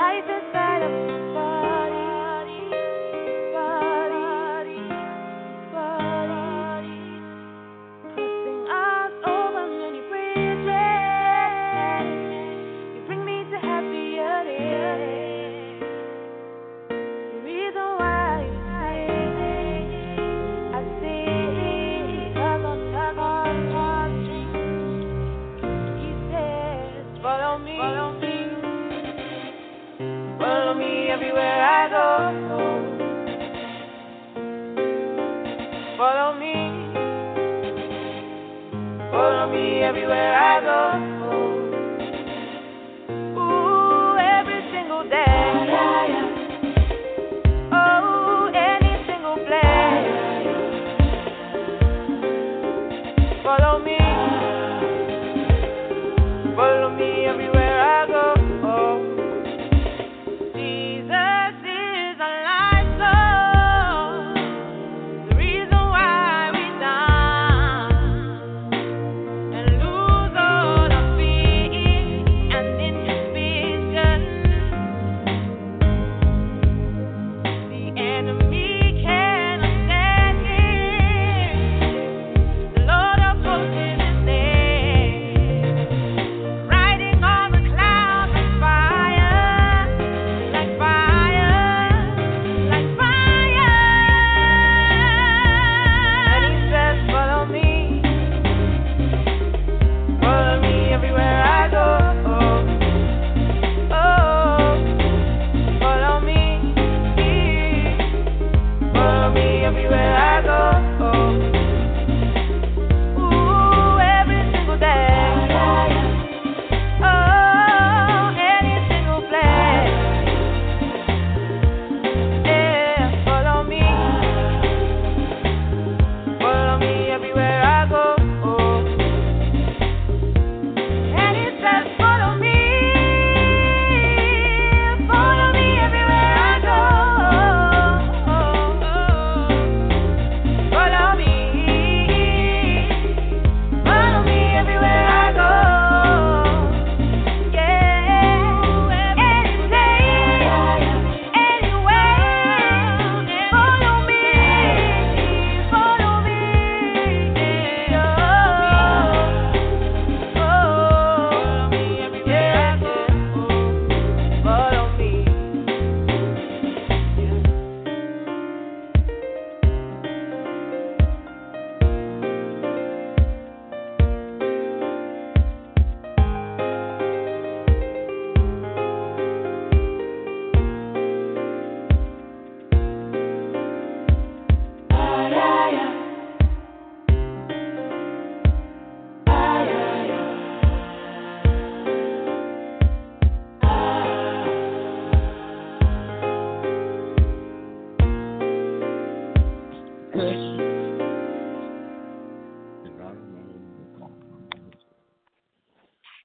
Life inside of my everywhere I go.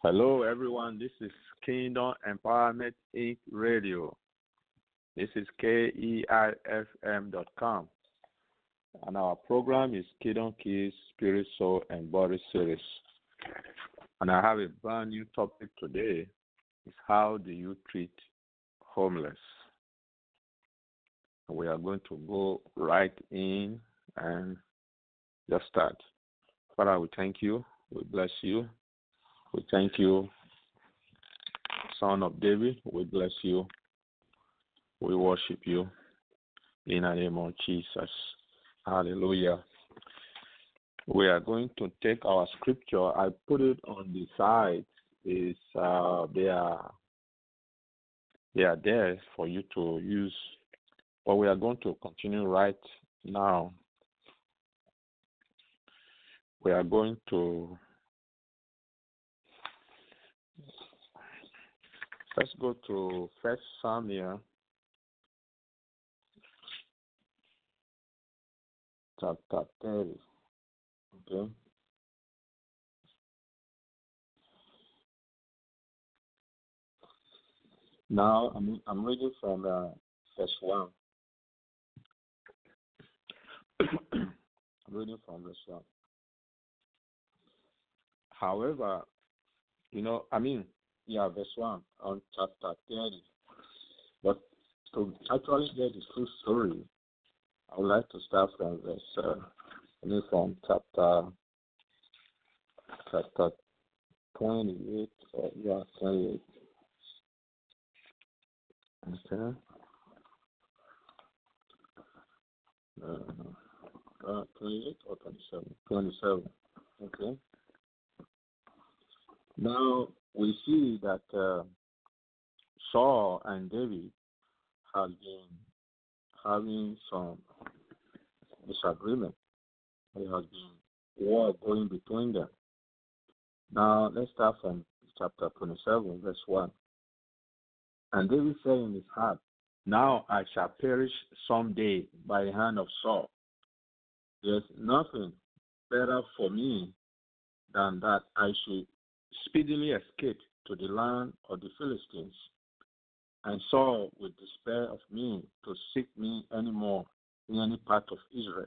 Hello, everyone. This is Kingdom Empowerment Inc. Radio. This is KEIFM.com. And our program is Kingdom Keys, Spirit, Soul, and Body Series. And I have a brand new topic today. Is how do you treat homeless? We are going to go right in and just start. Father, we thank you. We bless you. We thank you, Son of David. We bless you. We worship you in the name of Jesus. Hallelujah. We are going to take our scripture. I put it on the side. Is uh, they are they are there for you to use But we are going to continue right now. We are going to let's go to First Samuel chapter 30. Okay. Now I'm I'm reading from uh, verse one. I'm reading from verse one. However, you know, I mean, yeah, verse one on chapter thirty. But to actually get the full story, I would like to start from verse uh, I mean from chapter chapter twenty eight or yeah, twenty eight. Okay. Uh, uh, 28 or 27? 27. Okay. Now we see that uh, Saul and David have been having some disagreement. There has been war going between them. Now let's start from chapter 27, verse 1. And David said in his heart, Now I shall perish some day by the hand of Saul. There's nothing better for me than that I should speedily escaped to the land of the Philistines. And Saul will despair of me to seek me any more in any part of Israel.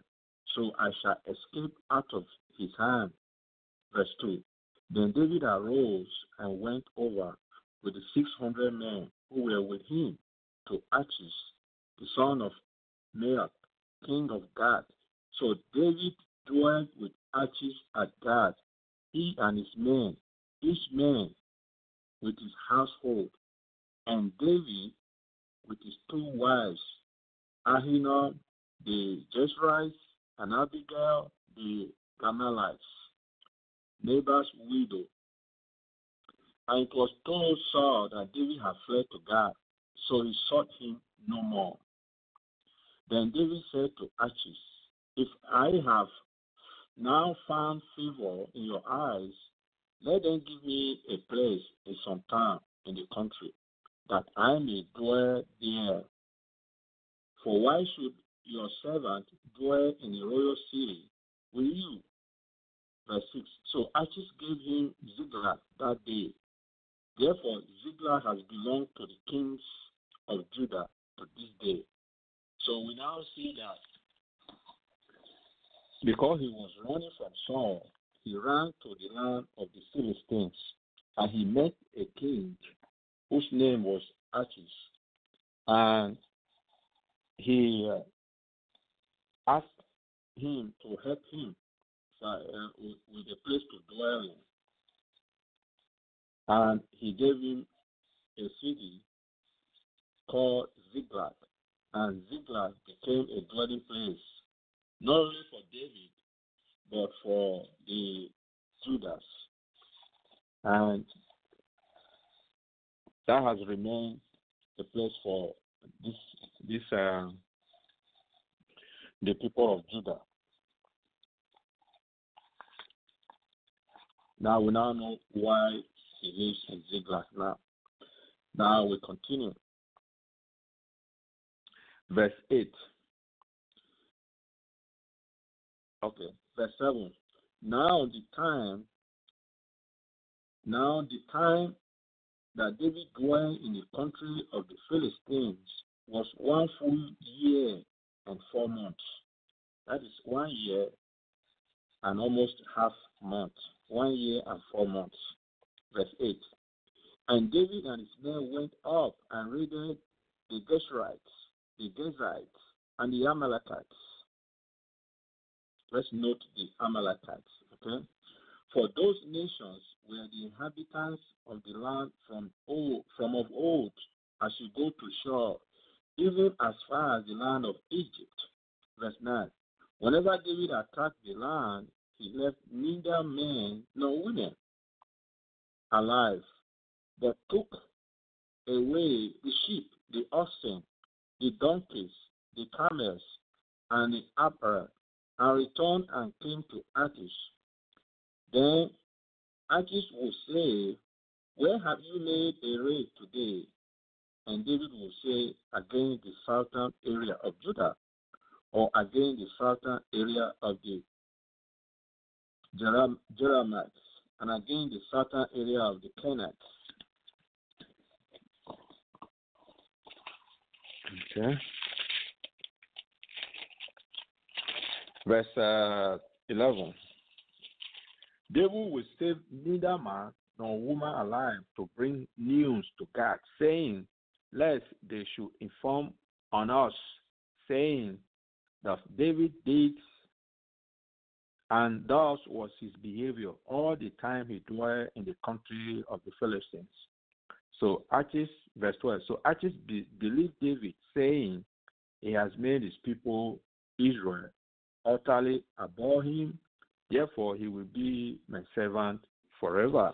So I shall escape out of his hand. Verse 2. Then David arose and went over with the 600 men who were with him to Achish, the son of Maoch, king of Gath. So David dwelt with Achish at Gath, he and his men, each man with his household, and David with his two wives, Ahinoam the Jezreelites and Abigail the Carmelites, Nabal's widow. And it was told Saul that David had fled to Gath, so he sought him no more. Then David said to Achish, If I have now found favor in your eyes, let them give me a place in some town in the country, that I may dwell there. For why should your servant dwell in a royal city with you? Verse 6. So Achish gave him Ziklag that day. Therefore, Ziklag has belonged to the kings of Judah to this day. So we now see that because he was running from Saul, he ran to the land of the Philistines, and he met a king whose name was Achish, and he uh, asked him to help him uh, with, with a place to dwell in, and he gave him a city called Ziklag, and Ziklag became a dwelling place not only for David but for the Judas, and that has remained the place for this this uh, the people of Judah. Now we now know why he lives in Ziklag now. Now we continue. Verse 8. Okay, verse 7. Now the time, now the time that David dwelt in the country of the Philistines was one full year and four months. That is one year and almost half month. One year and four months. Verse 8. And David and his men went up and raided the Geshurites, the Girzites, and the Amalekites. Let's note the Amalekites, okay? For those nations were the inhabitants of the land from old, from of old, as you go to Shur, even as far as the land of Egypt. Verse 9. Whenever David attacked the land, he left neither men nor women alive, but took away the sheep, the oxen, the donkeys, the camels and the apparel, and returned and came to Achish. Then Achish will say, Where have you laid a raid today? And David will say, Against the southern area of Judah, or against the southern area of the Jeremites, and against the southern area of the Canaanites. Okay. Verse uh, 11. David will save neither man nor woman alive to bring news to Gath, saying, Lest they should inform on us, saying that David did, and thus was his behavior all the time he dwelt in the country of the Philistines. So Achish, verse 12. So Achish be, believed David, saying, He has made his people Israel utterly abhor him, therefore he will be my servant forever.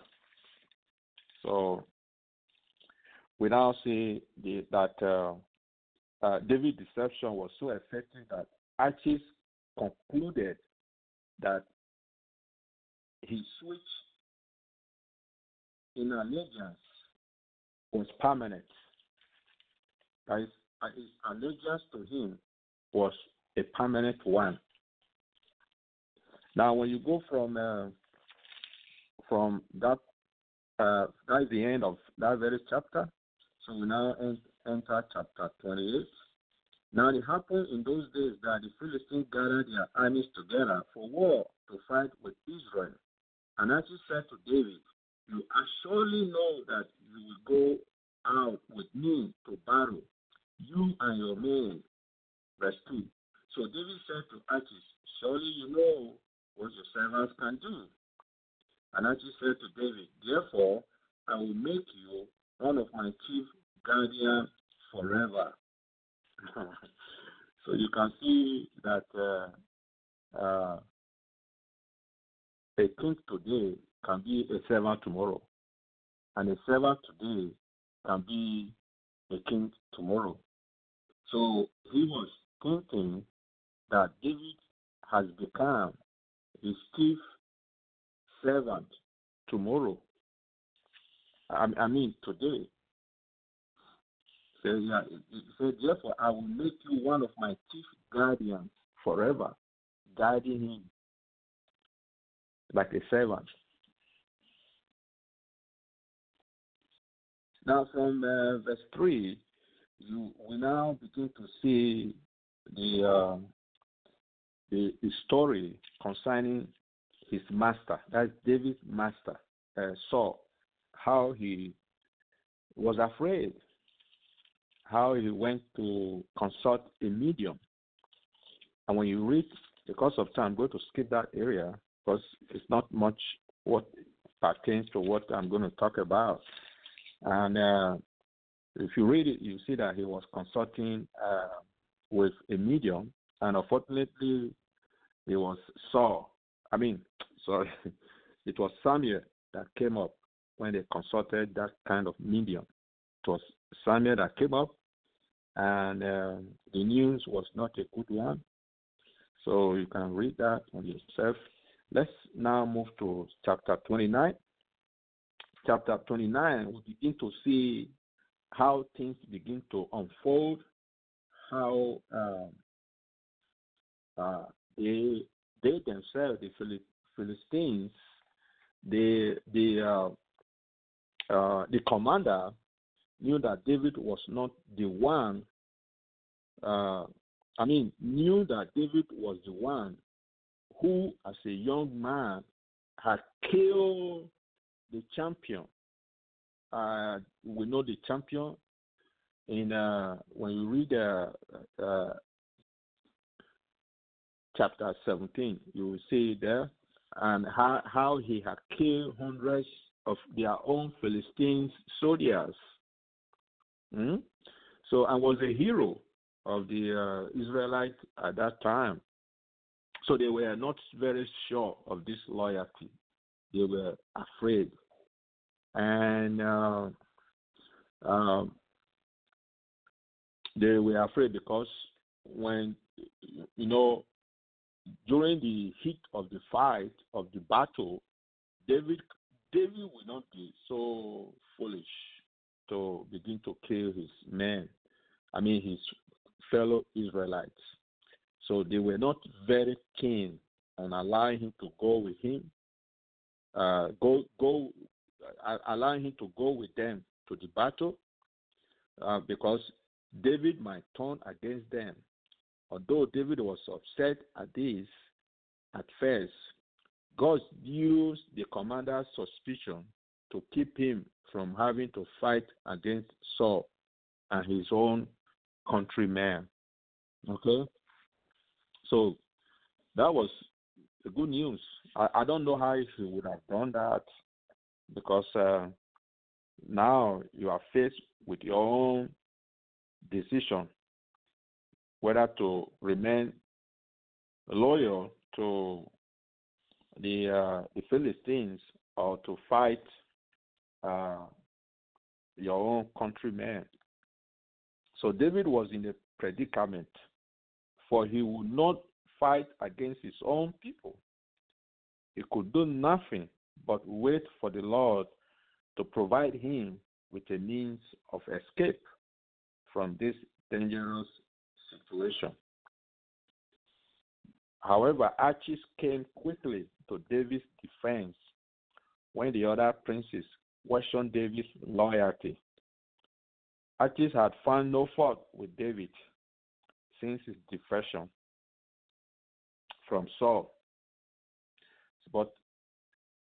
So we now see the, that uh, uh, David's deception was so effective that Achish concluded that his switch in allegiance was permanent. That is, uh, his allegiance to him was a permanent one. Now, when you go from uh, from that, uh, that's the end of that very chapter. So we now enter chapter 28. Now it happened in those days that the Philistines gathered their armies together for war to fight with Israel. And Achish said to David, You surely know that you will go out with me to battle, you and your men. Verse 2. So David said to Achish, Surely you know what your servants can do. And Achish said to David, Therefore, I will make you one of my chief guardians forever. so you can see that uh, uh, a king today can be a servant tomorrow, and a servant today can be a king tomorrow. So he was thinking that David has become his chief servant tomorrow. I, I mean today. So yeah, therefore I will make you one of my chief guardians forever, guiding him like a servant. Now from uh, verse three, you we now begin to see the uh, the, the story concerning his master. That's David's master, uh, Saul. How he was afraid. How he went to consult a medium. And when you read, because of time, I'm going to skip that area because it's not much what pertains to what I'm going to talk about. And uh, if you read it, you see that he was consulting uh, with a medium, and unfortunately, it was Saul. I mean, sorry, it was Samuel that came up when they consulted that kind of medium. It was Samuel that came up, and uh, the news was not a good one. So you can read that on yourself. Let's now move to chapter 29. Chapter 29, we begin to see how things begin to unfold, how um, uh, they they themselves, the Philistines, the the uh, uh, the commander knew that David was not the one. Uh, I mean, knew that David was the one who, as a young man, had killed the champion. Uh, we know the champion in uh, when you read uh, chapter 17, you will see there, and how, how he had killed hundreds of their own Philistines soldiers. Hmm? So, and was a hero of the uh, Israelites at that time. So they were not very sure of this loyalty. They were afraid. And uh, um, they were afraid because when you know during the heat of the fight of the battle, David David will not be so foolish to begin to kill his men. I mean his fellow Israelites. So they were not very keen on allowing him to go with him. Uh, go go uh, allowing him to go with them to the battle uh, because David might turn against them. Although David was upset at this at first, God used the commander's suspicion to keep him from having to fight against Saul and his own countrymen. Okay? So that was the good news. I, I don't know how he would have done that because uh, now you are faced with your own decision whether to remain loyal to the uh, the Philistines or to fight uh, your own countrymen. So David was in a predicament, for he would not fight against his own people. He could do nothing but wait for the Lord to provide him with a means of escape from this dangerous However, Achish came quickly to David's defense when the other princes questioned David's loyalty. Achish had found no fault with David since his defection from Saul. But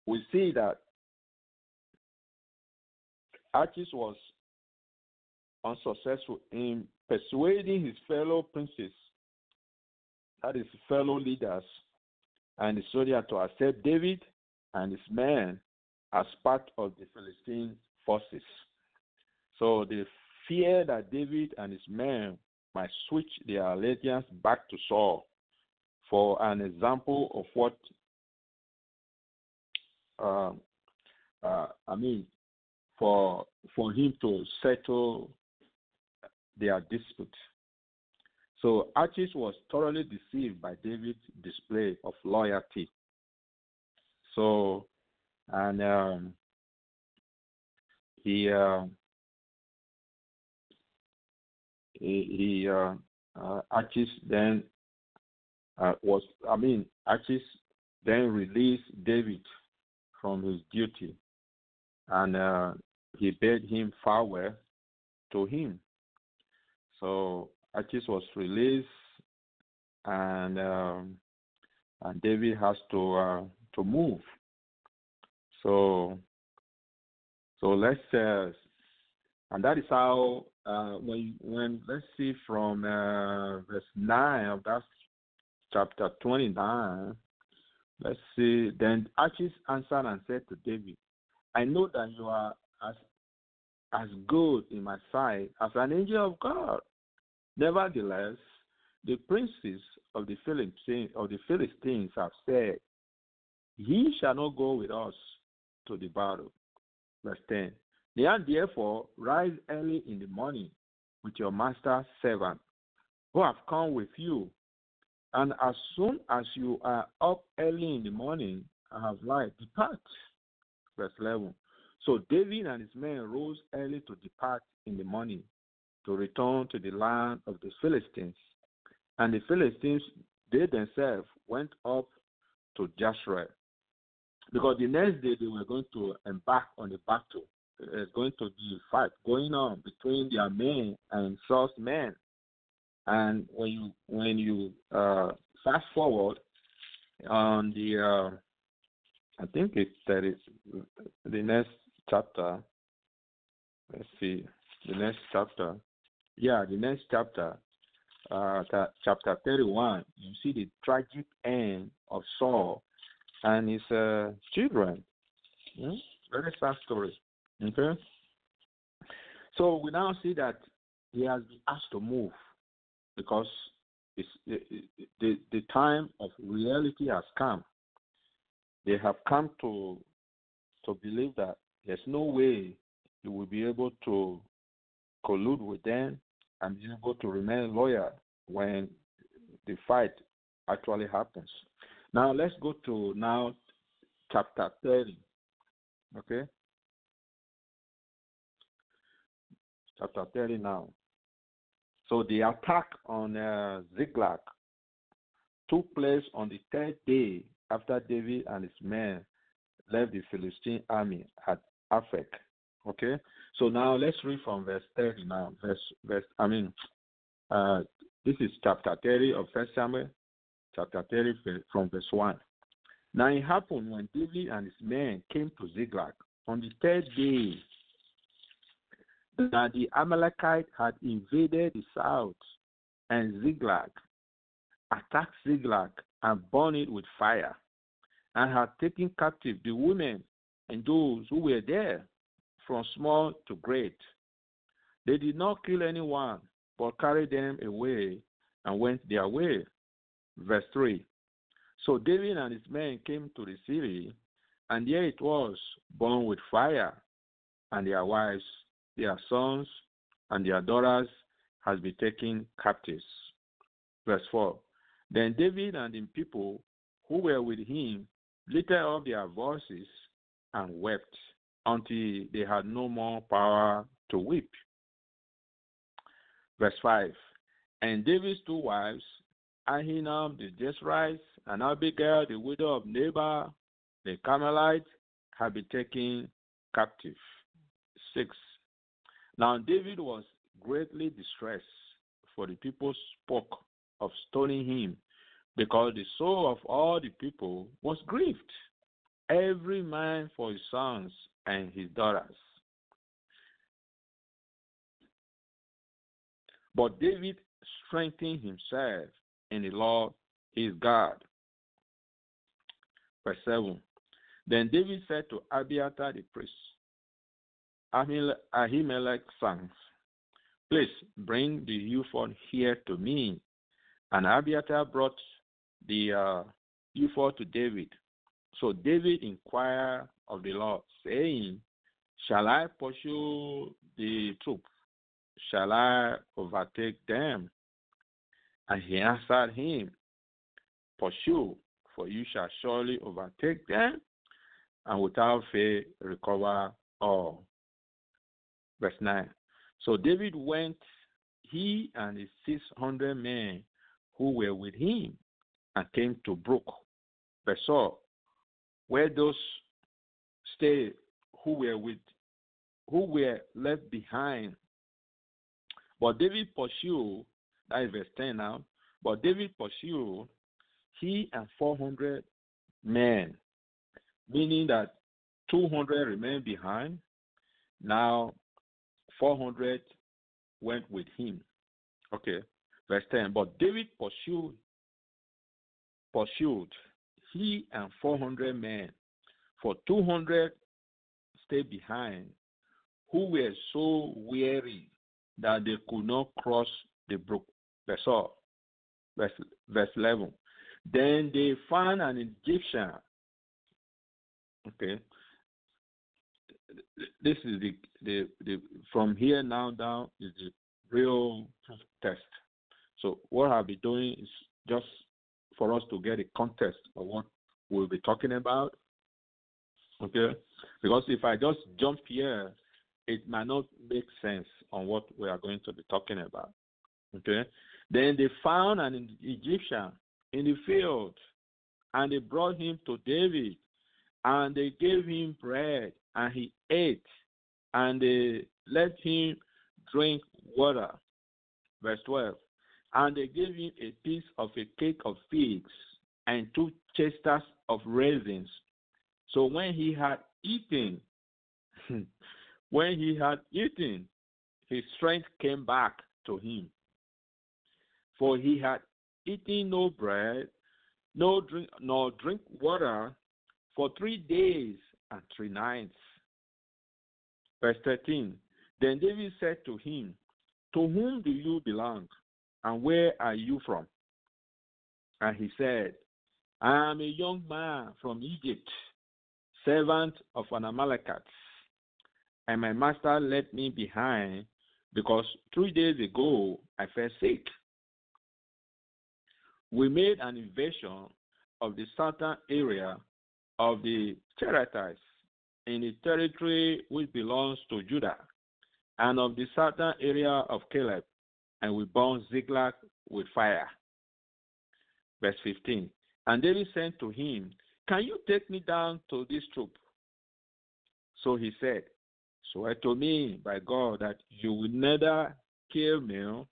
we see that Achish was unsuccessful in persuading his fellow princes, that is, fellow leaders, and the soldier to accept David and his men as part of the Philistine forces. So they fear that David and his men might switch their allegiance back to Saul for an example of what uh, uh, I mean for for him to settle their dispute. So Achish was thoroughly deceived by David's display of loyalty. So, and um, he uh, he, he uh, uh, Achish then uh, was I mean Achish then released David from his duty, and uh, he bade him farewell to him. So Achish was released, and um, and David has to uh, to move. So so let's uh, and that is how uh, when when let's see from uh, verse nine of that chapter twenty nine. Let's see. Then Achish answered and said to David, "I know that you are as as good in my sight as an angel of God. Nevertheless, the princes of the Philistines, of the Philistines have said, He shall not go with us to the battle. Verse 10. Now therefore rise early in the morning with your master's servant, who have come with you. And as soon as you are up early in the morning, I have light, depart. Verse 11. So David and his men rose early to depart in the morning to return to the land of the Philistines. And the Philistines, they themselves went up to Jezreel. Because the next day they were going to embark on a battle. There's going to be a fight going on between their men and Saul's men. And when you when you uh, fast forward on the uh, I think it's that is the next chapter. Let's see, the next chapter. Yeah, the next chapter, uh, chapter 31, you see the tragic end of Saul and his uh, children. Hmm? Very sad story. Okay? So we now see that he has been asked to move because it's, the, the, the time of reality has come. They have come to to believe that there's no way you will be able to collude with them and be able to remain loyal when the fight actually happens. Now let's go to now chapter 30. Okay? Chapter 30 now. So the attack on uh, Ziklag took place on the third day after David and his men left the Philistine army at Aphek. Okay, so now let's read from verse 30 now. Verse, verse I mean, uh, this is chapter 30 of First Samuel, chapter 30 from verse 1. Now it happened when David and his men came to Ziklag on the third day that the Amalekite had invaded the south and Ziklag, attacked Ziklag and burned it with fire, and had taken captive the women and those who were there, from small to great. They did not kill anyone, but carried them away and went their way. Verse 3 So David and his men came to the city, and there it was, burned with fire, and their wives, their sons, and their daughters has been taken captives. Verse 4 Then David and the people who were with him lifted up their voices and wept until they had no more power to weep. Verse 5 And David's two wives, Ahinoam the Jezreelite and Abigail the widow of Nabal the Carmelite, had been taken captive. 6. Now David was greatly distressed, for the people spoke of stoning him, because the soul of all the people was grieved, every man for his sons and his daughters. But David strengthened himself in the Lord his God. Verse 7 Then David said to Abiathar the priest, Ahimelech sons, Please bring the ephod here to me. And Abiathar brought the uh, ephod to David. So David inquired of the Lord, saying, Shall I pursue the troop? Shall I overtake them? And he answered him, Pursue, for you shall surely overtake them, and without fail recover all. Verse 9. So David went, he and his 600 men who were with him, and came to Brook, Besor, where those stayed who were with who were left behind. But David pursued, that is verse 10 now. But David pursued he and 400 men, meaning that 200 remained behind. Now 400 went with him. Okay, verse 10. But David pursued, pursued he and 400 men, for 200 stayed behind, who were so weary that they could not cross the brook. Verse, verse, verse 11. Then they found an Egyptian. Okay. This is the, the, the from here now down is the real test. So what I'll be doing is just for us to get a context of what we'll be talking about. Okay? Because if I just jump here, it might not make sense on what we are going to be talking about. Okay? Then they found an Egyptian in the field and they brought him to David and they gave him bread and he ate and they let him drink water. Verse 12. And they gave him a piece of a cake of figs and two chesters of raisins. So when he had eaten, when he had eaten, his strength came back to him. For he had eaten no bread, no drink, nor drink water for three days and three nights. Verse 13 Then David said to him, To whom do you belong, and where are you from? And he said, I am a young man from Egypt, servant of an Amalekite, and my master left me behind because three days ago I fell sick. we made an invasion of the southern area of the Cherethites in the territory which belongs to Judah, and of the southern area of Caleb, and we burned Ziklag with fire. Verse 15. And David said to him, Can you take me down to this troop? So he said, Swear to me by God that you will neither kill me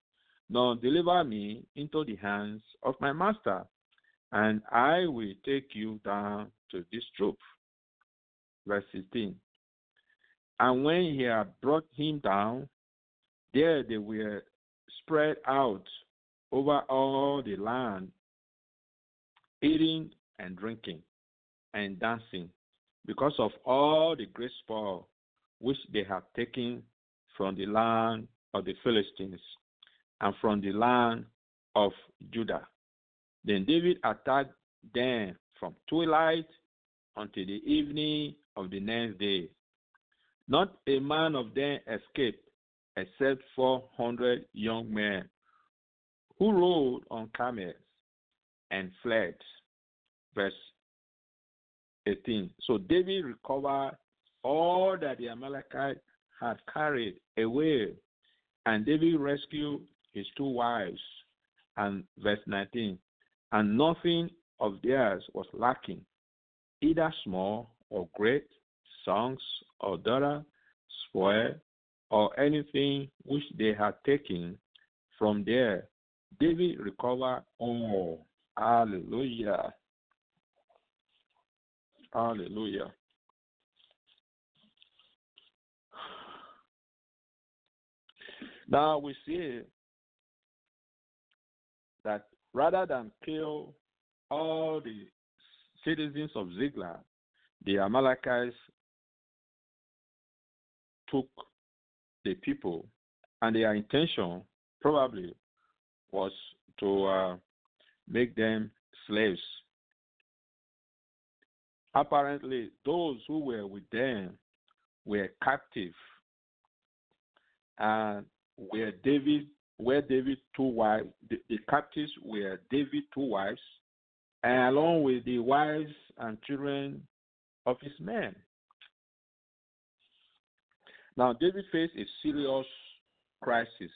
nor deliver me into the hands of my master, and I will take you down to this troop. Verse 16. And when he had brought him down, there they were spread out over all the land, eating and drinking and dancing, because of all the great spoil which they had taken from the land of the Philistines and from the land of Judah. Then David attacked them from twilight until the evening of the next day. Not a man of them escaped except 400 young men who rode on camels and fled. Verse 18. So David recovered all that the Amalekites had carried away, and David rescued his two wives. And verse 19. And nothing of theirs was lacking, either small or great, sons or daughter, spoil, or anything which they had taken from there. David recovered all. Hallelujah. Hallelujah. Now we see that rather than kill all the citizens of Ziklag, the Amalekites took the people, and their intention probably was to uh, make them slaves. Apparently, those who were with them were captive, and were David, were David two wives. The, the captives were David two wives, and along with the wives and children of his men. Now, David faced a serious crisis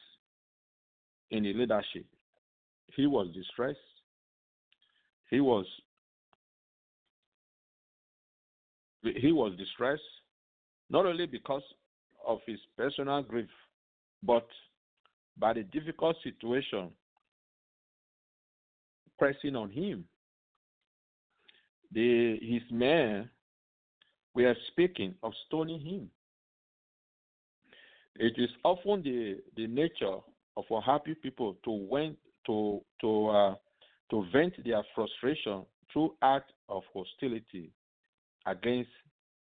in the leadership. He was distressed. He was he was distressed not only because of his personal grief, but by the difficult situation pressing on him. The, his men were speaking of stoning him. It is often the, the nature of unhappy people to went to to uh, to vent their frustration through acts of hostility against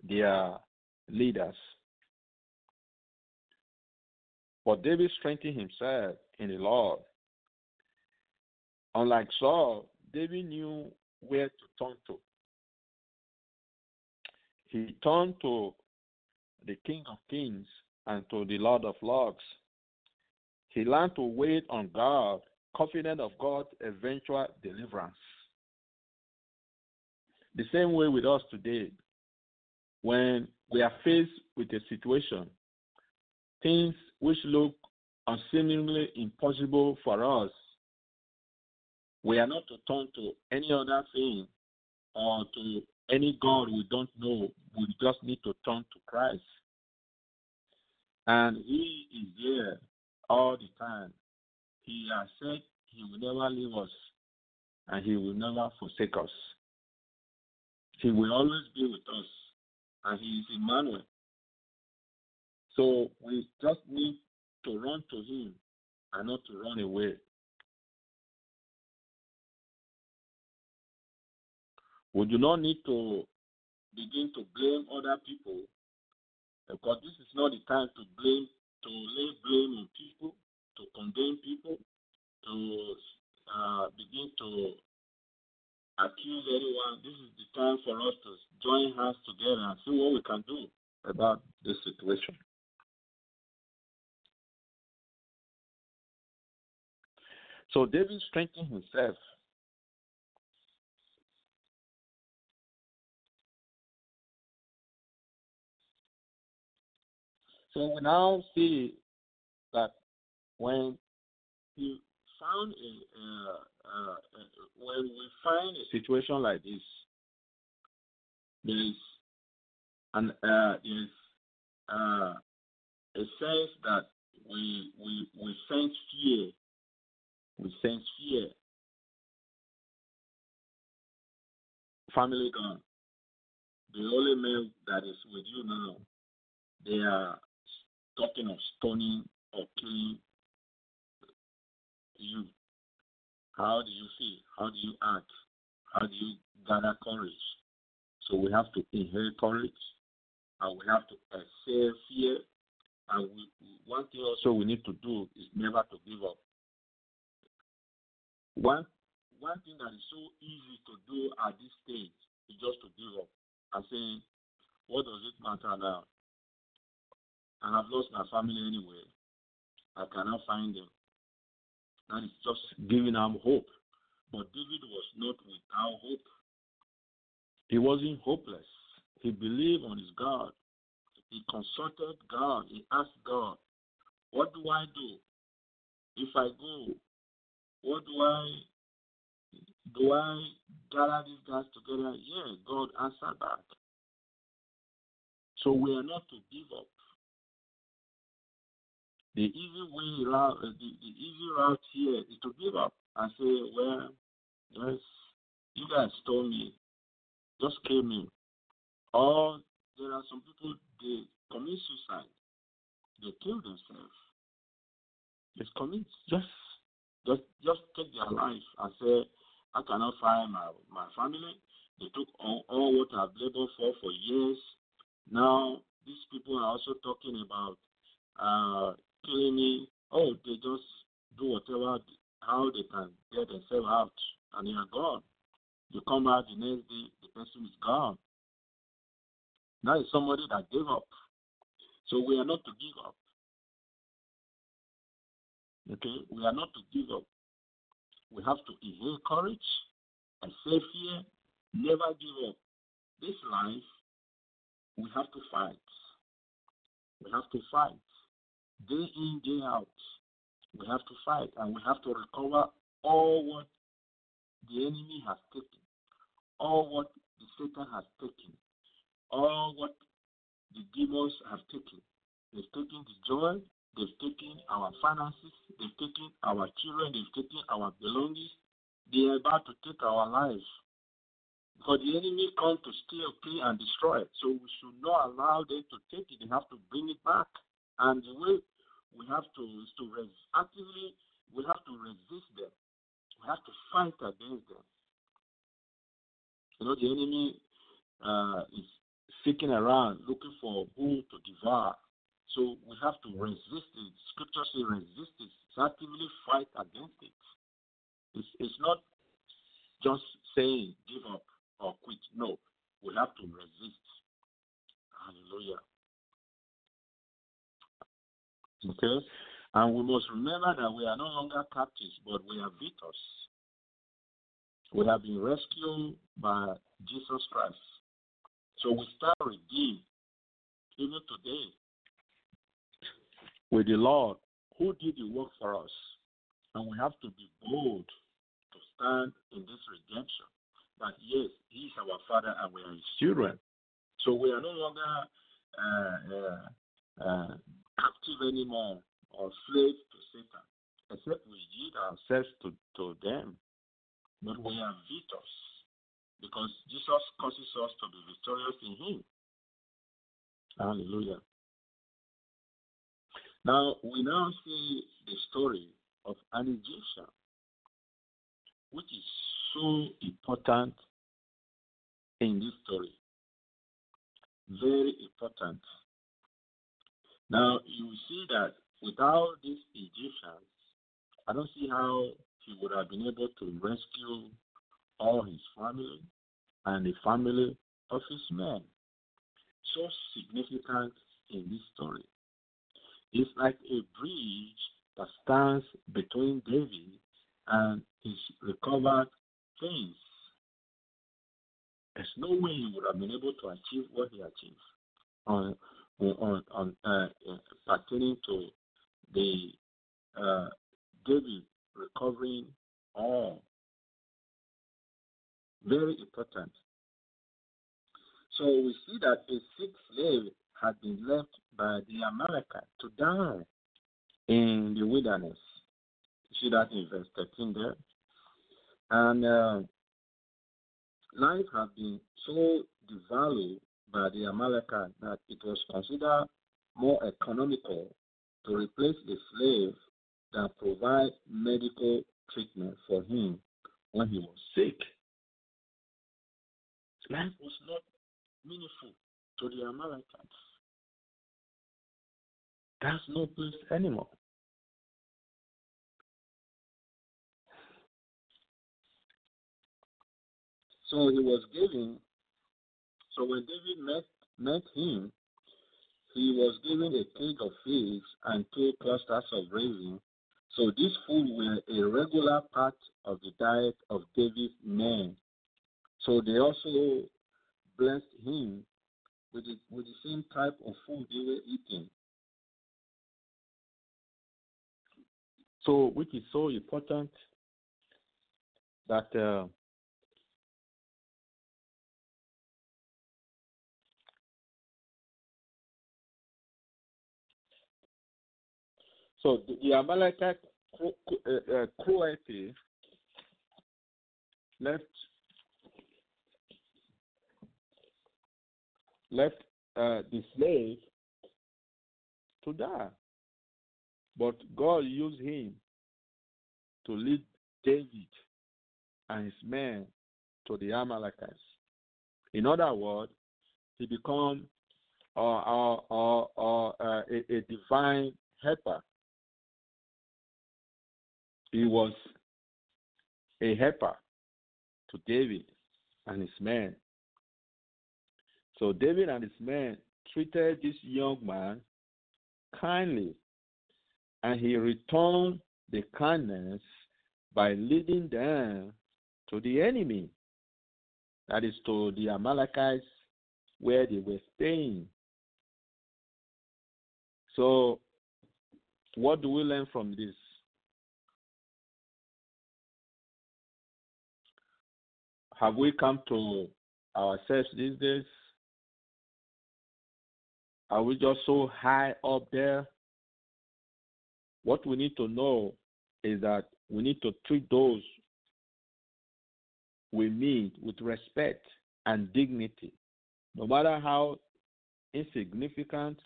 their leaders. But David strengthened himself in the Lord. Unlike Saul, David knew where to turn to. He turned to the King of Kings and to the Lord of Lords. He learned to wait on God, confident of God's eventual deliverance. The same way with us today, when we are faced with a situation, things which look unseemingly impossible for us, we are not to turn to any other thing or to any God we don't know. We just need to turn to Christ. And He is there all the time. He has said He will never leave us and He will never forsake us. He will always be with us, and He is Emmanuel. So we just need to run to Him and not to run away. We do not need to begin to blame other people because this is not the time to blame, to lay blame on people, to condemn people, to uh, begin to accuse anyone. This is the time for us to join hands together and see what we can do about this situation. So David strengthened himself So we now see that when you a, when we find a situation like this, there's an uh, there's uh, a sense that we we we sense fear. We sense fear. Family gone. The only man that is with you now, they are talking of stoning or killing you. How do you feel? How do you act? How do you gather courage? So we have to inherit courage and we have to excel fear. And we, one thing also we need to do is never to give up. One one thing that is so easy to do at this stage is just to give up and say, what does it matter now? I have lost my family anyway. I cannot find them. That is just giving them hope. But David was not without hope. He wasn't hopeless. He believed on his God. He consulted God. He asked God, What do I do? If I go, what do I do I gather these guys together? Yeah, God answered that. So we are not to give up. The easy way route, the, the easy route here is to give up and say, well, yes, you guys told me, just kill me. Or there are some people they commit suicide, they kill themselves. Just commit, just just just take their life and say, I cannot find my my family. They took all, all what I've labored for for years. Now these people are also talking about uh, me. Oh, they just do whatever how they can get themselves out, and they are gone. You come out the next day, the person is gone. That is somebody that gave up. So we are not to give up. Okay, we are not to give up. We have to inhale courage and say fear, never give up. This life, we have to fight. We have to fight. Day in, day out. We have to fight and we have to recover all what the enemy has taken, all what the Satan has taken, all what the demons have taken. They've taken the joy, they've taken our finances, they've taken our children, they've taken our belongings. They are about to take our lives. Because the enemy comes to steal, kill, and destroy. So we should not allow them to take it. They have to bring it back. And the way we have to is to res- actively we have to resist them. We have to fight against them. You know, the enemy uh, is seeking around looking for who to devour. So we have to resist it. Scripture says resist it. It's actively fight against it. It's, it's not just saying give up or quit. No, we have to resist. Hallelujah. Okay? And we must remember that we are no longer captives, but we are victors. We have been rescued by Jesus Christ. So we start redeemed even today with the Lord who did the work for us. And we have to be bold to stand in this redemption. That yes, He is our Father and we are His children. So we are no longer uh, uh, uh, captive anymore or slave to Satan, except we yield ourselves to, to them. But we are victors because Jesus causes us to be victorious in Him. Hallelujah. Now we now see the story of an Egyptian, which is so important in this story. Very important. Now you see that without these Egyptians, I don't see how he would have been able to rescue all his family and the family of his men. So significant in this story. It's like a bridge that stands between David and his recovered things. There's no way he would have been able to achieve what he achieved on, on uh, pertaining to the uh, David recovering all. Very important. So we see that a sick slave had been left by the Amalekites to die in the wilderness. You see that in verse 13 there. And uh, life had been so devalued by the Amalekites that it was considered more economical to replace a slave than provide medical treatment for him when he was sick. Life was not meaningful to the Amalekites. That's no place anymore. So he was given. So when David met met him, he was given a cake of figs and two clusters of raisins. So these food were a regular part of the diet of David's men. So they also blessed him with the, with the same type of food they were eating. So, which is so important that uh, so the, Amalekite cru- cru- cruelty left left uh, the slave to die. But God used him to lead David and his men to the Amalekites. In other words, he became uh, uh, uh, uh, a, a divine helper. He was a helper to David and his men. So David and his men treated this young man kindly, and he returned the kindness by leading them to the enemy, that is to the Amalekites where they were staying. So, what do we learn from this? Have we come to ourselves these days? Are we just so high up there? What we need to know is that we need to treat those we meet with respect and dignity, no matter how insignificant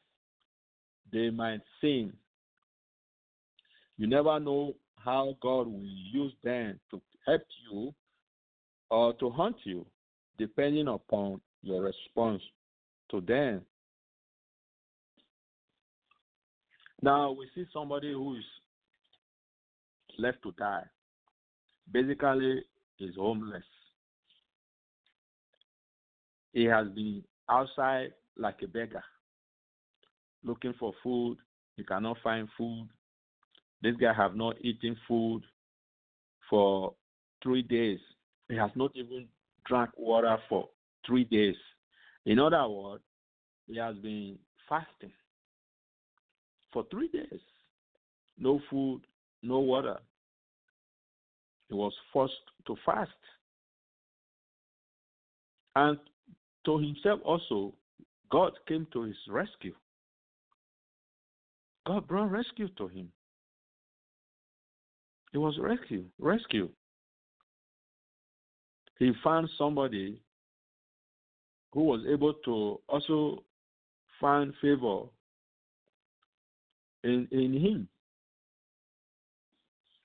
they might seem. You never know how God will use them to help you or to hunt you, depending upon your response to them. Now we see somebody who is left to die. Basically, is homeless. He has been outside like a beggar, looking for food. He cannot find food. This guy have not eaten food for three days. He has not even drank water for three days. In other words, he has been fasting for three days. No food, no water. He was forced to fast. And to himself also, God came to his rescue. God brought rescue to him. He was rescue, rescue. He found somebody who was able to also find favor in in him,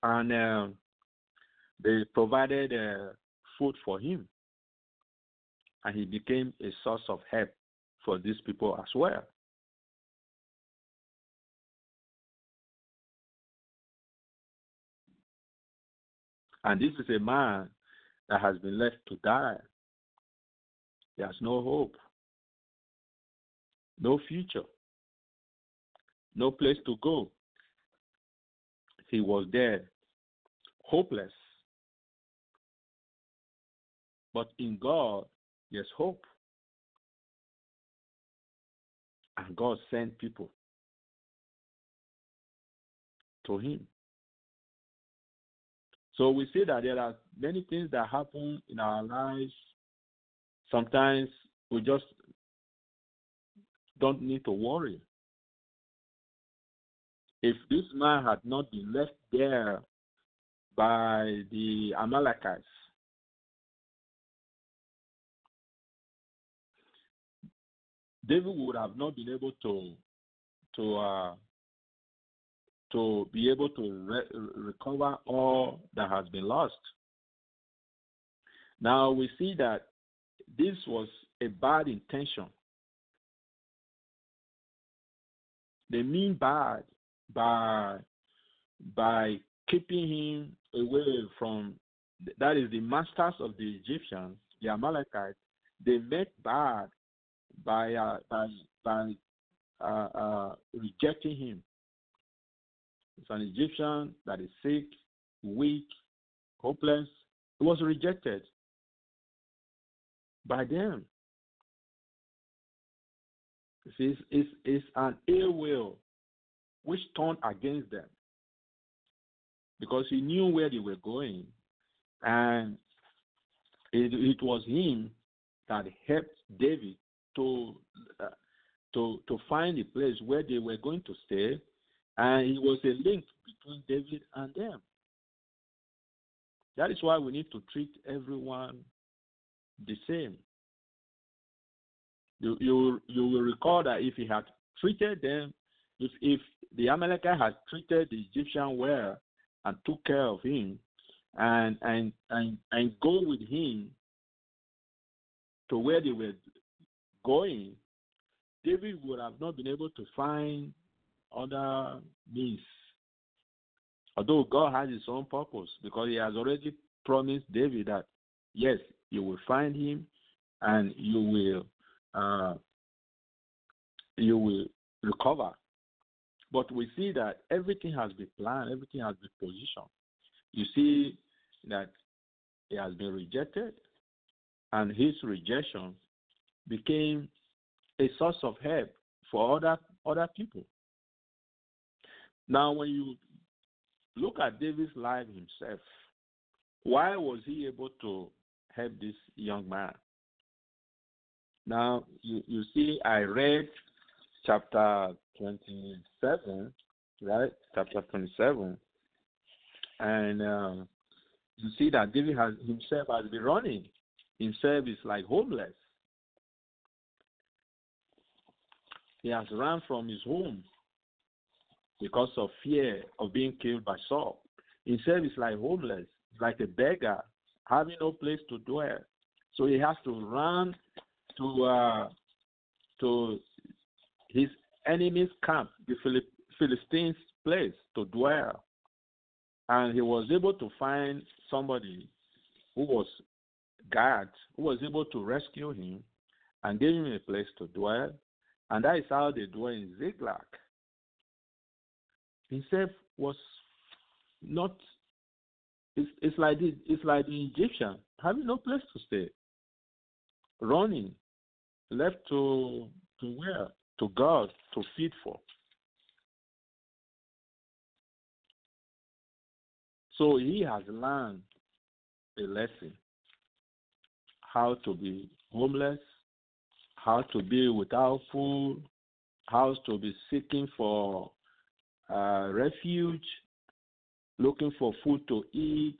and uh, they provided uh, food for him, and he became a source of help for these people as well. And this is a man that has been left to die. There's no hope, no future, no place to go. He was dead, hopeless. But in God, there's hope. And God sent people to him. So we see that there are many things that happen in our lives. Sometimes we just don't need to worry. If this man had not been left there by the Amalekites, David would have not been able to to uh, to be able to re- recover all that has been lost. Now we see that this was a bad intention. They mean bad by by keeping him away from that is the masters of the Egyptians, the Amalekites. They meant bad by uh, by by uh, uh, rejecting him. It's an Egyptian that is sick, weak, hopeless. He was rejected by them. It's, it's, it's an ill will which turned against them because he knew where they were going and it, it was him that helped David to uh, to to find a place where they were going to stay, and it was a link between David and them. That is why we need to treat everyone the same. You you you will recall that if he had treated them, if if the Amalekite had treated the Egyptian well and took care of him, and and and and go with him to where they were going, David would have not been able to find other means. Although God has his own purpose, because he has already promised David that, yes, you will find him and you will uh, you will recover. But we see that everything has been planned, everything has been positioned. You see that he has been rejected, and his rejection became a source of help for other other people. Now, when you look at David's life himself, why was he able to help this young man? Now, you, you see, I read chapter 27, right? Chapter 27. And um, you see that David has himself has been running. Himself is like homeless. He has run from his home because of fear of being killed by Saul. Himself is like homeless, like a beggar, having no place to dwell. So he has to run to uh, to his enemy's camp, the Philistines' place to dwell. And he was able to find somebody who was God, who was able to rescue him and give him a place to dwell. And that is how they dwell in Ziklag. Himself was not it's, it's like this, it's like the Egyptian having no place to stay, running, left to to where? To God to feed for. So he has learned a lesson how to be homeless, how to be without food, how to be seeking for uh, refuge, looking for food to eat.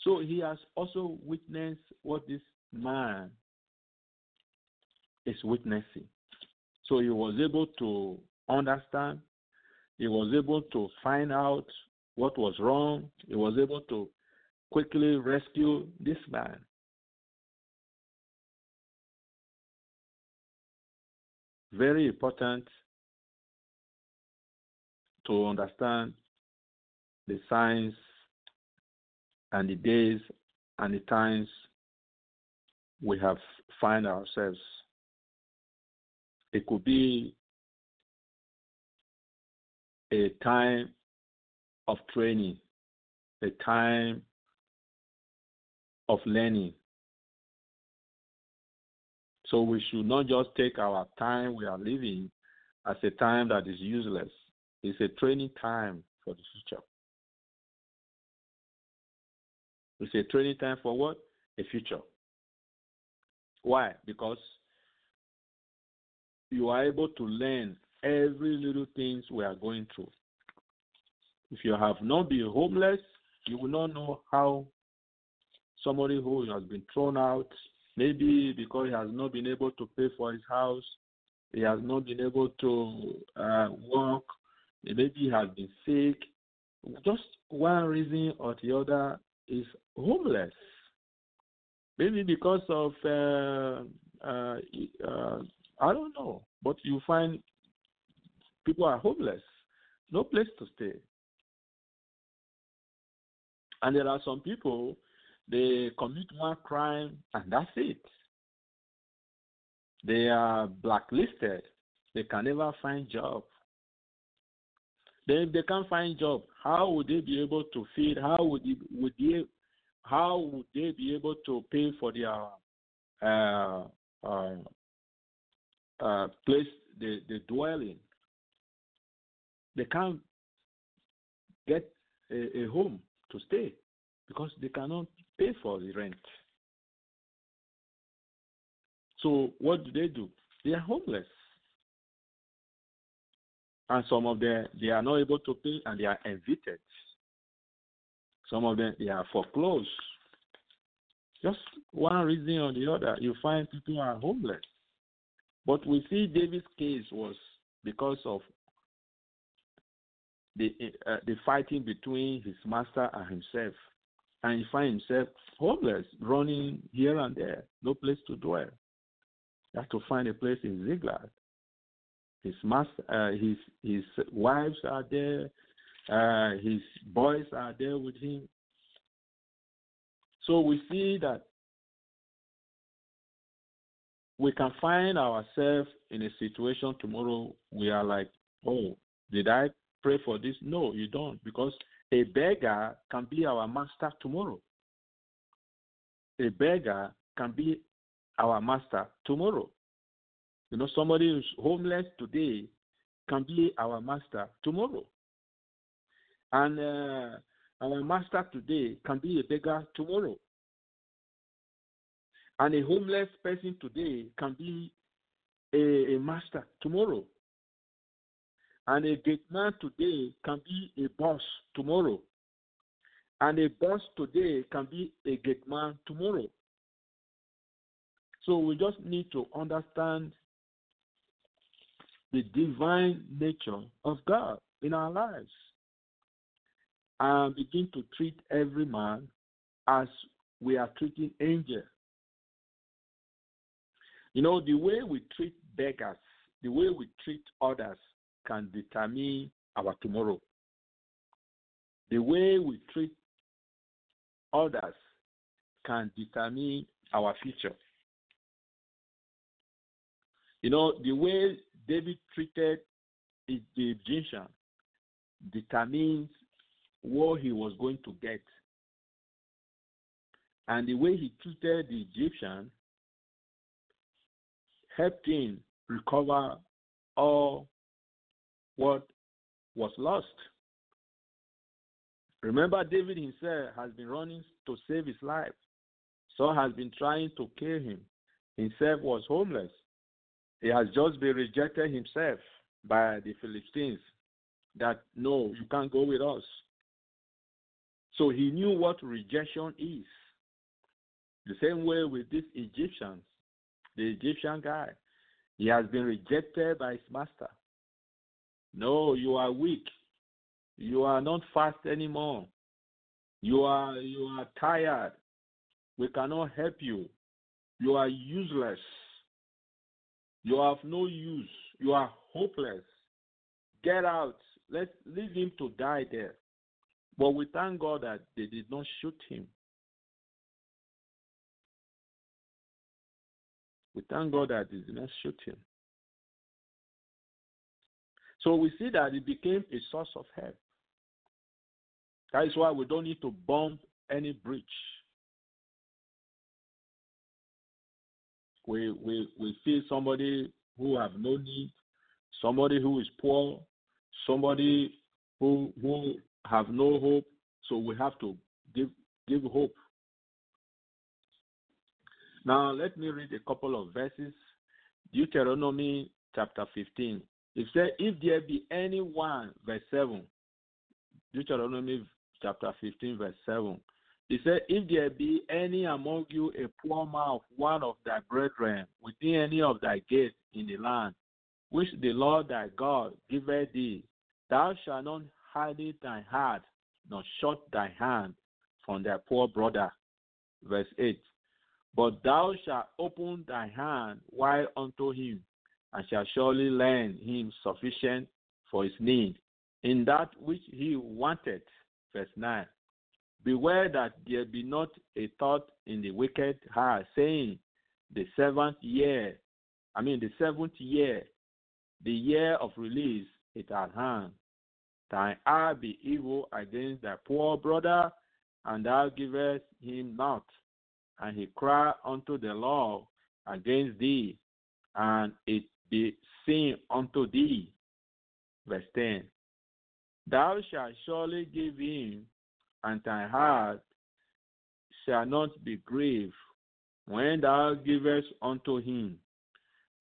So he has also witnessed what this man is witnessing. So he was able to understand, he was able to find out what was wrong, he was able to quickly rescue this man. Very important to understand the signs and the days and the times we have find ourselves. It could be a time of training, a time of learning. So we should not just take our time we are living as a time that is useless. It's a training time for the future. It's a training time for what? A future. Why? Because you are able to learn every little things we are going through. If you have not been homeless, you will not know how somebody who has been thrown out, maybe because he has not been able to pay for his house, he has not been able to uh, work, maybe he has been sick. Just one reason or the other is homeless. Maybe because of uh, uh, uh, I don't know, but you find people are homeless, no place to stay. And there are some people, they commit one crime and that's it. They are blacklisted. They can never find job. Then if they can't find job, how would they be able to feed? How would they, would they how would they be able to pay for their uh, uh, uh, place they, they dwell in? They can't get a, a home to stay because they cannot pay for the rent. So what do they do? They are homeless. And some of them they are not able to pay and they are evicted. Some of them they are foreclosed. Just one reason or the other, you find people are homeless. But we see David's case was because of the uh, the fighting between his master and himself, and he find himself homeless, running here and there, no place to dwell. He had to find a place in Ziklag. His master, uh, his his wives are there, uh, his boys are there with him. So we see that we can find ourselves in a situation tomorrow. We are like, oh, did I pray for this? No, you don't, because a beggar can be our master tomorrow. A beggar can be our master tomorrow. You know, somebody who's homeless today can be our master tomorrow. And uh, our master today can be a beggar tomorrow. And a homeless person today can be a, a master tomorrow. And a gate man today can be a boss tomorrow. And a boss today can be a gate man tomorrow. So we just need to understand the divine nature of God in our lives and begin to treat every man as we are treating angels. You know, the way we treat beggars, the way we treat others can determine our tomorrow. The way we treat others can determine our future. You know, the way David treated the Egyptian determines what he was going to get. And the way he treated the Egyptian helped him recover all what was lost. Remember, David himself has been running to save his life. Saul has been trying to kill him. Himself was homeless. He has just been rejected himself by the Philistines that no, you can't go with us. So he knew what rejection is. The same way with this Egyptians, the Egyptian guy, he has been rejected by his master. No, you are weak. You are not fast anymore. You are you are tired. We cannot help you. You are useless. You have no use. You are hopeless. Get out. Let's leave him to die there. But we thank God that they did not shoot him. We thank God that they did not shoot him. So we see that it became a source of help. That is why we don't need to bomb any breach. We, we, we see somebody who have no need, somebody who is poor, somebody who who have no hope. So we have to give give hope. Now let me read a couple of verses. Deuteronomy chapter 15. It says, If there be anyone, verse 7. Deuteronomy chapter 15, verse 7. He said, If there be any among you a poor man of one of thy brethren within any of thy gates in the land, which the Lord thy God giveth thee, thou shalt not hide thy heart, nor shut thy hand from thy poor brother. Verse 8. But thou shalt open thy hand wide unto him, and shalt surely lend him sufficient for his need, in that which he wanted. Verse 9. Beware that there be not a thought in the wicked heart, saying, The seventh year, I mean the seventh year, the year of release is at hand. Thine eye be evil against thy poor brother, and thou givest him not. And he cry unto the Lord against thee, and it be seen unto thee. Verse 10. Thou shalt surely give him, and thy heart shall not be grieved when thou givest unto him,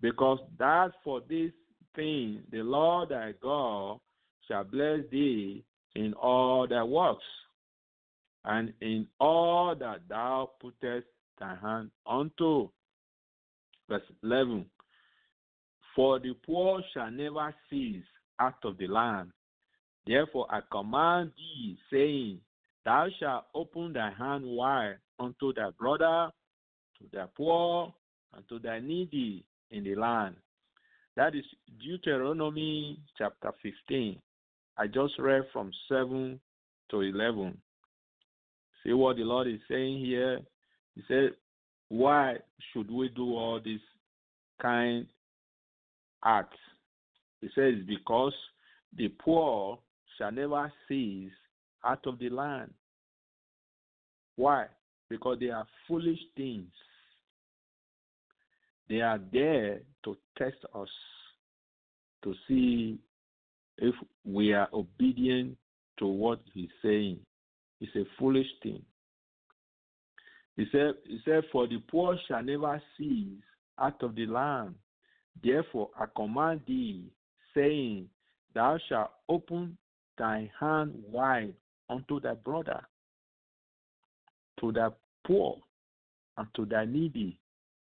because that for this thing the Lord thy God shall bless thee in all thy works, and in all that thou puttest thy hand unto. Verse 11 For the poor shall never cease out of the land. Therefore I command thee, saying, Thou shalt open thy hand wide unto thy brother, to thy poor, and to thy needy in the land. That is Deuteronomy chapter 15. I just read from 7 to 11. See what the Lord is saying here? He said, Why should we do all these kind acts? He says, Because the poor shall never cease out of the land. Why? Because they are foolish things. They are there to test us to see if we are obedient to what he's saying. It's a foolish thing. He said, he said, For the poor shall never cease out of the land. Therefore I command thee, saying, Thou shalt open thy hand wide unto thy brother, to thy poor, and to thy needy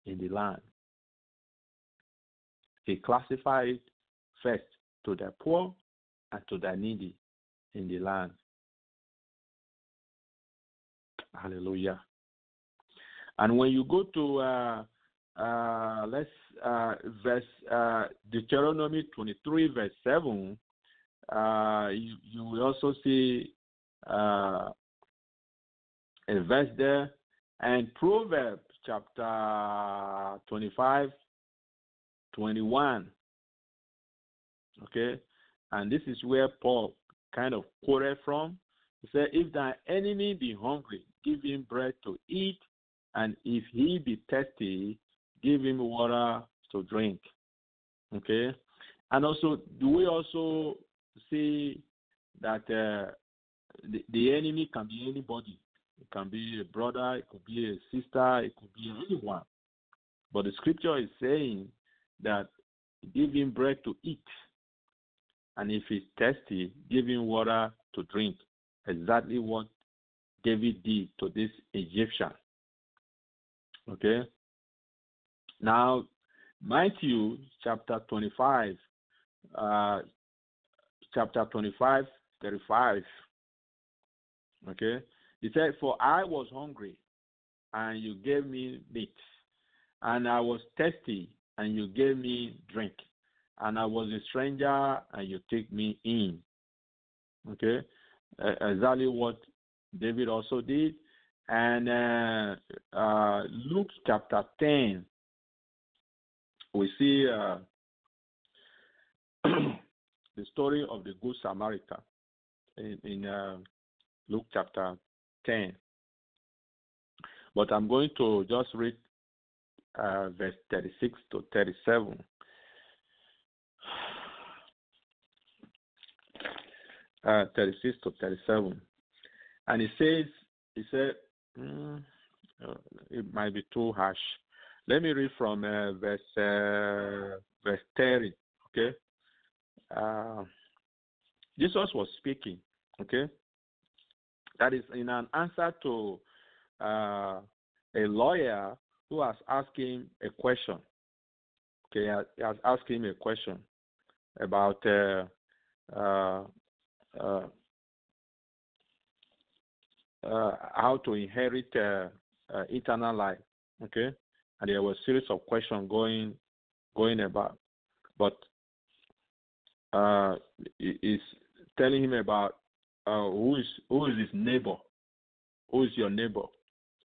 in the land. He classified first to the poor and to the needy in the land. Hallelujah. And when you go to uh, uh, let's uh, verse uh, Deuteronomy 23, verse 7, uh, you, you will also see uh, a verse there, and Proverbs chapter 25, 21. Okay? And this is where Paul kind of quoted from. He said, If thy enemy be hungry, give him bread to eat, and if he be thirsty, give him water to drink. Okay? And also, do we also see that uh, the, the enemy can be anybody? It can be a brother, it could be a sister, it could be anyone. But the scripture is saying that give him bread to eat, and if he's thirsty, give him water to drink. Exactly what David did to this Egyptian. Okay? Now, Matthew chapter 25, uh, chapter 25, 35. Okay? He said, For I was hungry, and you gave me meat, and I was thirsty, and you gave me drink, and I was a stranger, and you took me in. Okay? Uh, exactly what David also did. And uh, uh, Luke chapter 10, we see uh, the story of the Good Samaritan in, in uh, Luke chapter 10. But I'm going to just read uh, verse 36 to 37. Uh, 36 to 37. And it says, he said, mm, uh, it might be too harsh. Let me read from uh, verse uh, verse 30. Okay, uh, Jesus was speaking. Okay, that is in an answer to uh, a lawyer who has asked him a question. Okay, he has asked him a question about uh, uh, uh, uh, how to inherit uh, eternal life. Okay, and there was a series of questions going going about, but uh, is telling him about uh, who is who is his neighbor, who is your neighbor.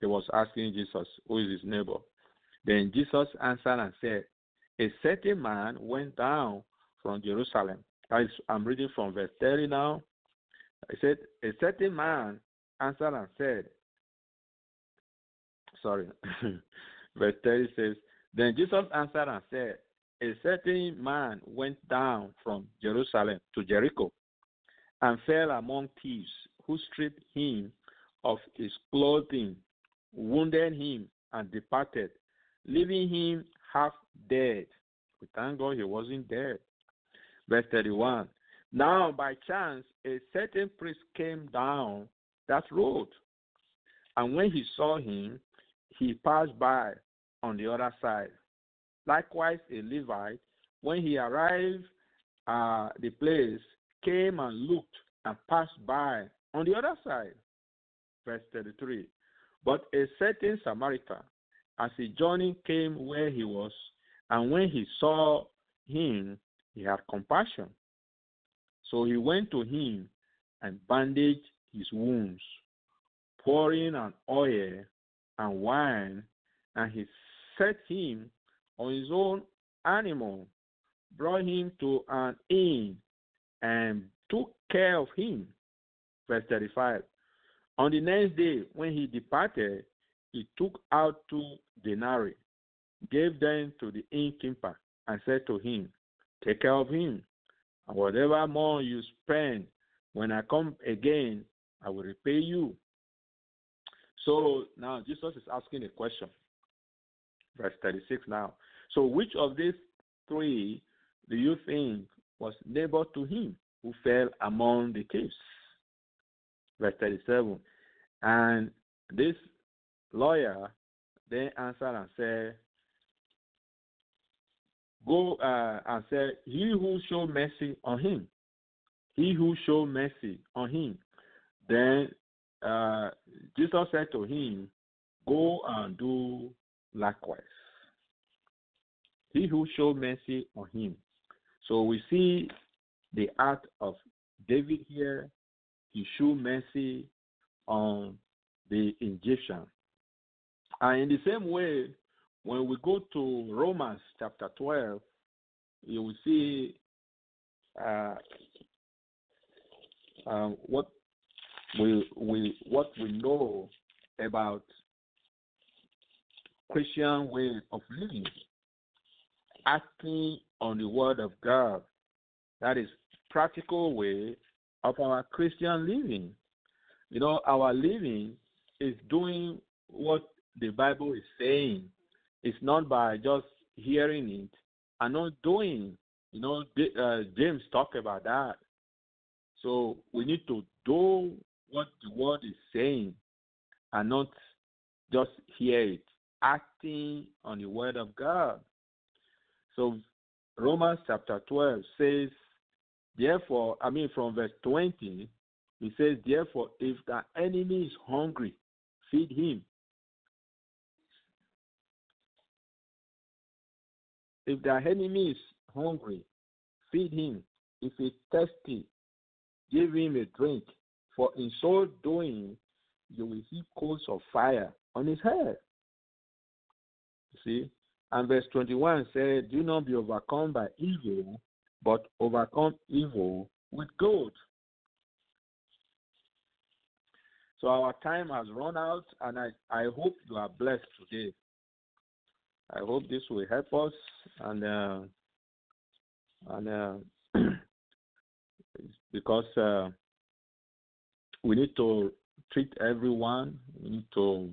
He was asking Jesus, who is his neighbor. Then Jesus answered and said, A certain man went down from Jerusalem. I'm reading from verse 30 now. He said, A certain man answered and said, Sorry, verse 30 says, Then Jesus answered and said, A certain man went down from Jerusalem to Jericho and fell among thieves who stripped him of his clothing, wounded him, and departed, leaving him half dead. We thank God he wasn't dead. Verse 31. Now, by chance, a certain priest came down that road. And when he saw him, he passed by on the other side. Likewise, a Levite, when he arrived at uh, the place, came and looked and passed by on the other side. Verse 33. But a certain Samaritan, as he journey came where he was, and when he saw him, he had compassion. So he went to him and bandaged his wounds, pouring an oil and wine, and he set him on his own animal, brought him to an inn, and took care of him. Verse 35. On the next day, when he departed, he took out two denarii, gave them to the innkeeper, and said to him, Take care of him, and whatever more you spend, when I come again, I will repay you. So now Jesus is asking a question. Verse 36 now. So which of these three do you think was neighbor to him who fell among the thieves? Verse 37. And this lawyer then answered and said, Go uh, and say, He who show mercy on him, he who show mercy on him. Then uh, Jesus said to him, Go and do likewise. He who showed mercy on him. So we see the act of David here. He showed mercy on the Egyptian. And in the same way, when we go to Romans chapter 12, you will see uh, uh, what we we what we know about Christian way of living, acting on the word of God. That is practical way of our Christian living. You know, our living is doing what the Bible is saying. It's not by just hearing it and not doing. You know, uh, James talked about that. So we need to do what the word is saying and not just hear it, acting on the word of God. So Romans chapter 12 says, therefore, I mean from verse 20, it says, therefore, if the enemy is hungry, feed him. If the enemy is hungry, feed him. If he's thirsty, give him a drink. For in so doing, you will heap coals of fire on his head. See? And verse 21 said, Do not be overcome by evil, but overcome evil with good. So our time has run out, and I, I hope you are blessed today. I hope this will help us and uh, and uh, because uh, we need to treat everyone. We need to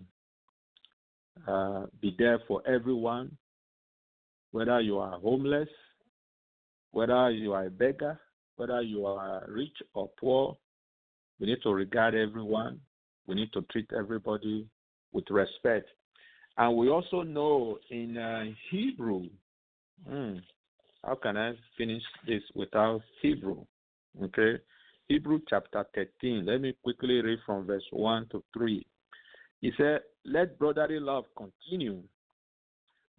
uh, be there for everyone, whether you are homeless, whether you are a beggar, whether you are rich or poor. We need to regard everyone. We need to treat everybody with respect. And we also know in uh, Hebrew, hmm, how can I finish this without Hebrew? Okay. Hebrew chapter 13. Let me quickly read from verse 1 to 3. He said, Let brotherly love continue.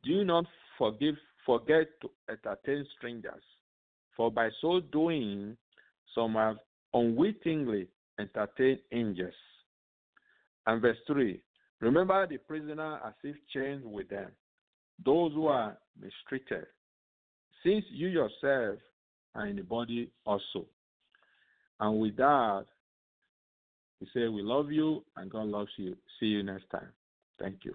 Do you not forgive, forget to entertain strangers, for by so doing, some have unwittingly entertained angels. And verse 3 Remember the prisoner as if chained with them, those who are mistreated, since you yourself are in the body also. And with that, we say we love you and God loves you. See you next time. Thank you.